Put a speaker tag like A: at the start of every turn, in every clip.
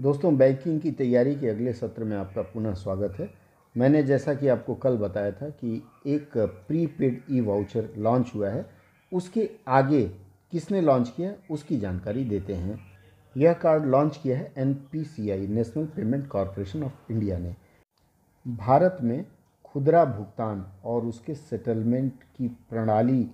A: दोस्तों, बैंकिंग की तैयारी के अगले सत्र में आपका पुनः स्वागत है। मैंने जैसा कि आपको कल बताया था कि एक प्रीपेड ई वाउचर लॉन्च हुआ है। उसके आगे किसने लॉन्च किया उसकी जानकारी देते हैं। यह कार्ड लॉन्च किया है NPCI national payment corporation of India ने। भारत में खुदरा भुगतान और उसके सेटलमेंट की प्रणाली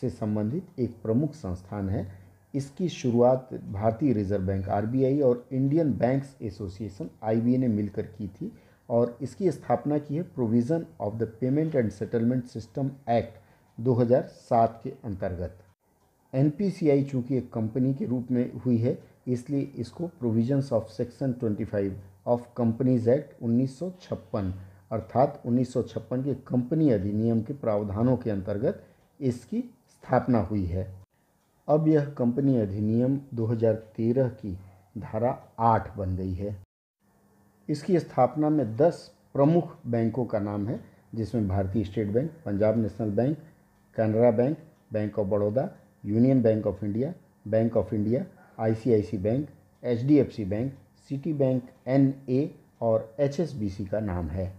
A: से संबंधित एक प्रमुख संस्थान है। इसकी शुरुआत भारतीय रिज़र्व बैंक, आरबीआई और इंडियन बैंक्स एसोसिएशन आईबीए ने मिलकर की थी और इसकी स्थापना की है provision of the payment and settlement system act 2007 के अंतर्गत। एन पी सी आई चूँकि एक कंपनी के रूप में हुई है, इसलिए इसको provisions of section 25 of companies act 1956 अर्थात 1956 के कंपनी अधिनियम के प्रावधानों के अंतर्गत इसकी स्थापना हुई है। अब यह कंपनी अधिनियम 2013 की धारा आठ बन गई है। इसकी स्थापना में 10 प्रमुख बैंकों का नाम है, जिसमें भारतीय state bank, Punjab national bank, Canara bank bank of Baroda, union bank of India, bank of India ICIC bank, HDFC bank, Citi bank, N A और एचएसबीसी का नाम है।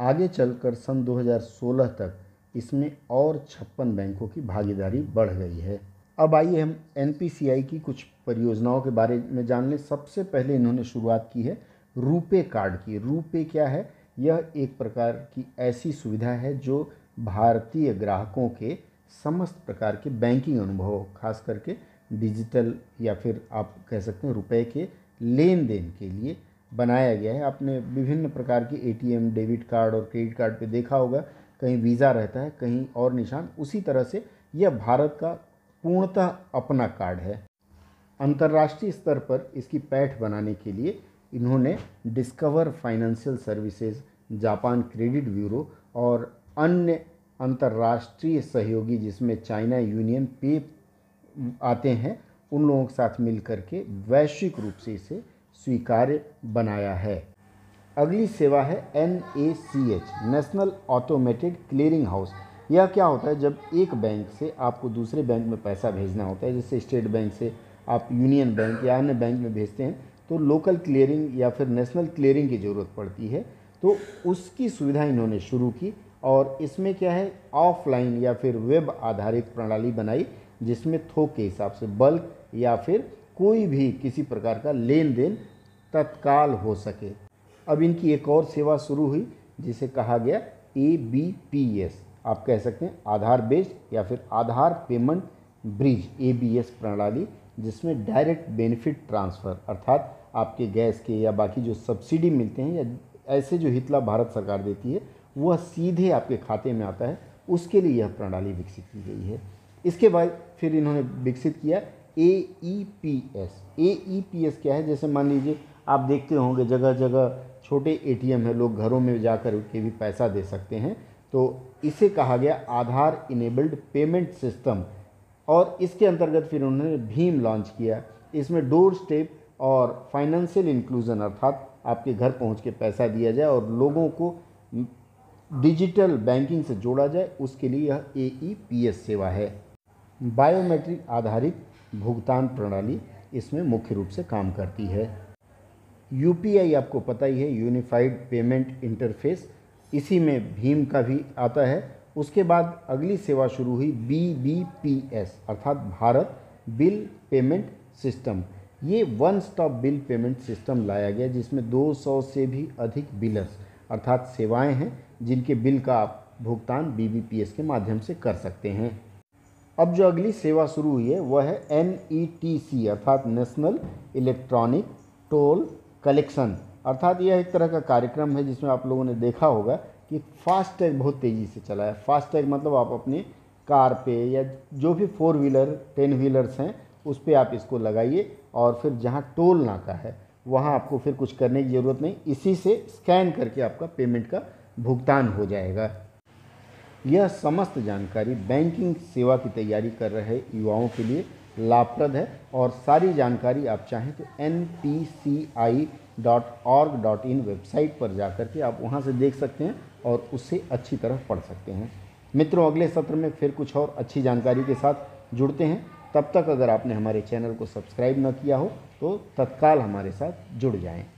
A: आगे चलकर सन 2016 तक इसमें और छप्पन बैंकों की भागीदारी बढ़ गई है। अब आइए हम एनपीसीआई की कुछ परियोजनाओं के बारे में जान लें। सबसे पहले इन्होंने शुरुआत की है रूपे कार्ड की। रूपे क्या है? यह एक प्रकार की ऐसी सुविधा है जो भारतीय ग्राहकों के समस्त प्रकार के बैंकिंग अनुभव, खास करके डिजिटल या फिर आप कह सकते हैं रुपए के लेन देन के लिए बनाया गया है। आपने विभिन्न प्रकार के एटीएम डेबिट कार्ड और क्रेडिट कार्ड पे देखा होगा, कहीं वीज़ा रहता है, कहीं और निशान। उसी तरह से यह भारत का पूर्णतः अपना कार्ड है। अंतर्राष्ट्रीय स्तर पर इसकी पैठ बनाने के लिए इन्होंने Discover financial services, Japan credit bureau और अन्य अंतर्राष्ट्रीय सहयोगी जिसमें चाइना यूनियन पे आते हैं, उन लोगों के साथ मिल के वैश्विक रूप से इसे स्वीकार्य बनाया है। अगली सेवा है N A C H, national automated clearing house. यह क्या होता है, जब एक बैंक से आपको दूसरे बैंक में पैसा भेजना होता है, जैसे स्टेट बैंक से आप यूनियन बैंक या अन्य बैंक में भेजते हैं तो लोकल क्लियरिंग या फिर नेशनल क्लियरिंग की ज़रूरत पड़ती है। तो उसकी सुविधा इन्होंने शुरू की और इसमें क्या है, ऑफलाइन या फिर वेब आधारित प्रणाली बनाई, जिसमें थोक के हिसाब से बल्क या फिर कोई भी किसी प्रकार का लेन देन तत्काल हो सके। अब इनकी एक और सेवा शुरू हुई, जिसे कहा गया ए बी पी एस आप कह सकते हैं आधार बेस्ड या फिर आधार पेमेंट ब्रिज एबीएस प्रणाली, जिसमें डायरेक्ट बेनिफिट ट्रांसफ़र, अर्थात आपके गैस के या बाकी जो सब्सिडी मिलते हैं या ऐसे जो हितला भारत सरकार देती है, वह सीधे आपके खाते में आता है। उसके लिए यह प्रणाली विकसित की गई है। इसके बाद फिर इन्होंने विकसित किया A E P S A E P S क्या है? जैसे मान लीजिए, आप देखते होंगे जगह जगह छोटे ए टी एम है, लोग घरों में जाकर के भी पैसा दे सकते हैं। तो इसे कहा गया आधार इनेबल्ड पेमेंट सिस्टम और इसके अंतर्गत फिर उन्होंने भीम लॉन्च किया। इसमें डोर स्टेप और फाइनेंशियल इंक्लूजन अर्थात आपके घर पहुँच के पैसा दिया जाए और लोगों को डिजिटल बैंकिंग से जोड़ा जाए, उसके लिए यह ए सेवा है। बायोमेट्रिक आधारित भुगतान प्रणाली इसमें मुख्य रूप से काम करती है। यूपीआई आपको पता ही है यूनिफाइड पेमेंट इंटरफेस इसी में भीम का भी आता है। उसके बाद अगली सेवा शुरू हुई बी बी पी एस अर्थात भारत बिल पेमेंट सिस्टम। ये one stop bill payment system लाया गया, जिसमें 200 से भी अधिक बिलर्स, अर्थात सेवाएँ हैं, जिनके बिल का आप भुगतान बी बी पी एस के माध्यम से कर सकते हैं। अब जो अगली सेवा शुरू हुई है, वह है एन ई टी सी अर्थात नेशनल इलेक्ट्रॉनिक टोल कलेक्शन अर्थात यह एक तरह का कार्यक्रम है जिसमें आप लोगों ने देखा होगा कि फास्टैग बहुत तेज़ी से चला है। फास्टैग मतलब आप अपनी कार पे या जो भी फोर व्हीलर, टेन व्हीलर्स हैं, उस पर आप इसको लगाइए और फिर जहाँ टोल नाका है, वहाँ आपको फिर कुछ करने की ज़रूरत नहीं। इसी से स्कैन करके आपका पेमेंट का भुगतान हो जाएगा। यह समस्त जानकारी बैंकिंग सेवा की तैयारी कर रहे युवाओं के लिए लाभप्रद है। और सारी जानकारी आप चाहें तो N P C I dot org dot in website पर जा कर के आप वहाँ से देख सकते हैं और उससे अच्छी तरह पढ़ सकते हैं। मित्रों, अगले सत्र में फिर कुछ और अच्छी जानकारी के साथ जुड़ते हैं। तब तक अगर आपने हमारे चैनल को सब्सक्राइब न किया हो तो तत्काल हमारे साथ जुड़ जाएँ।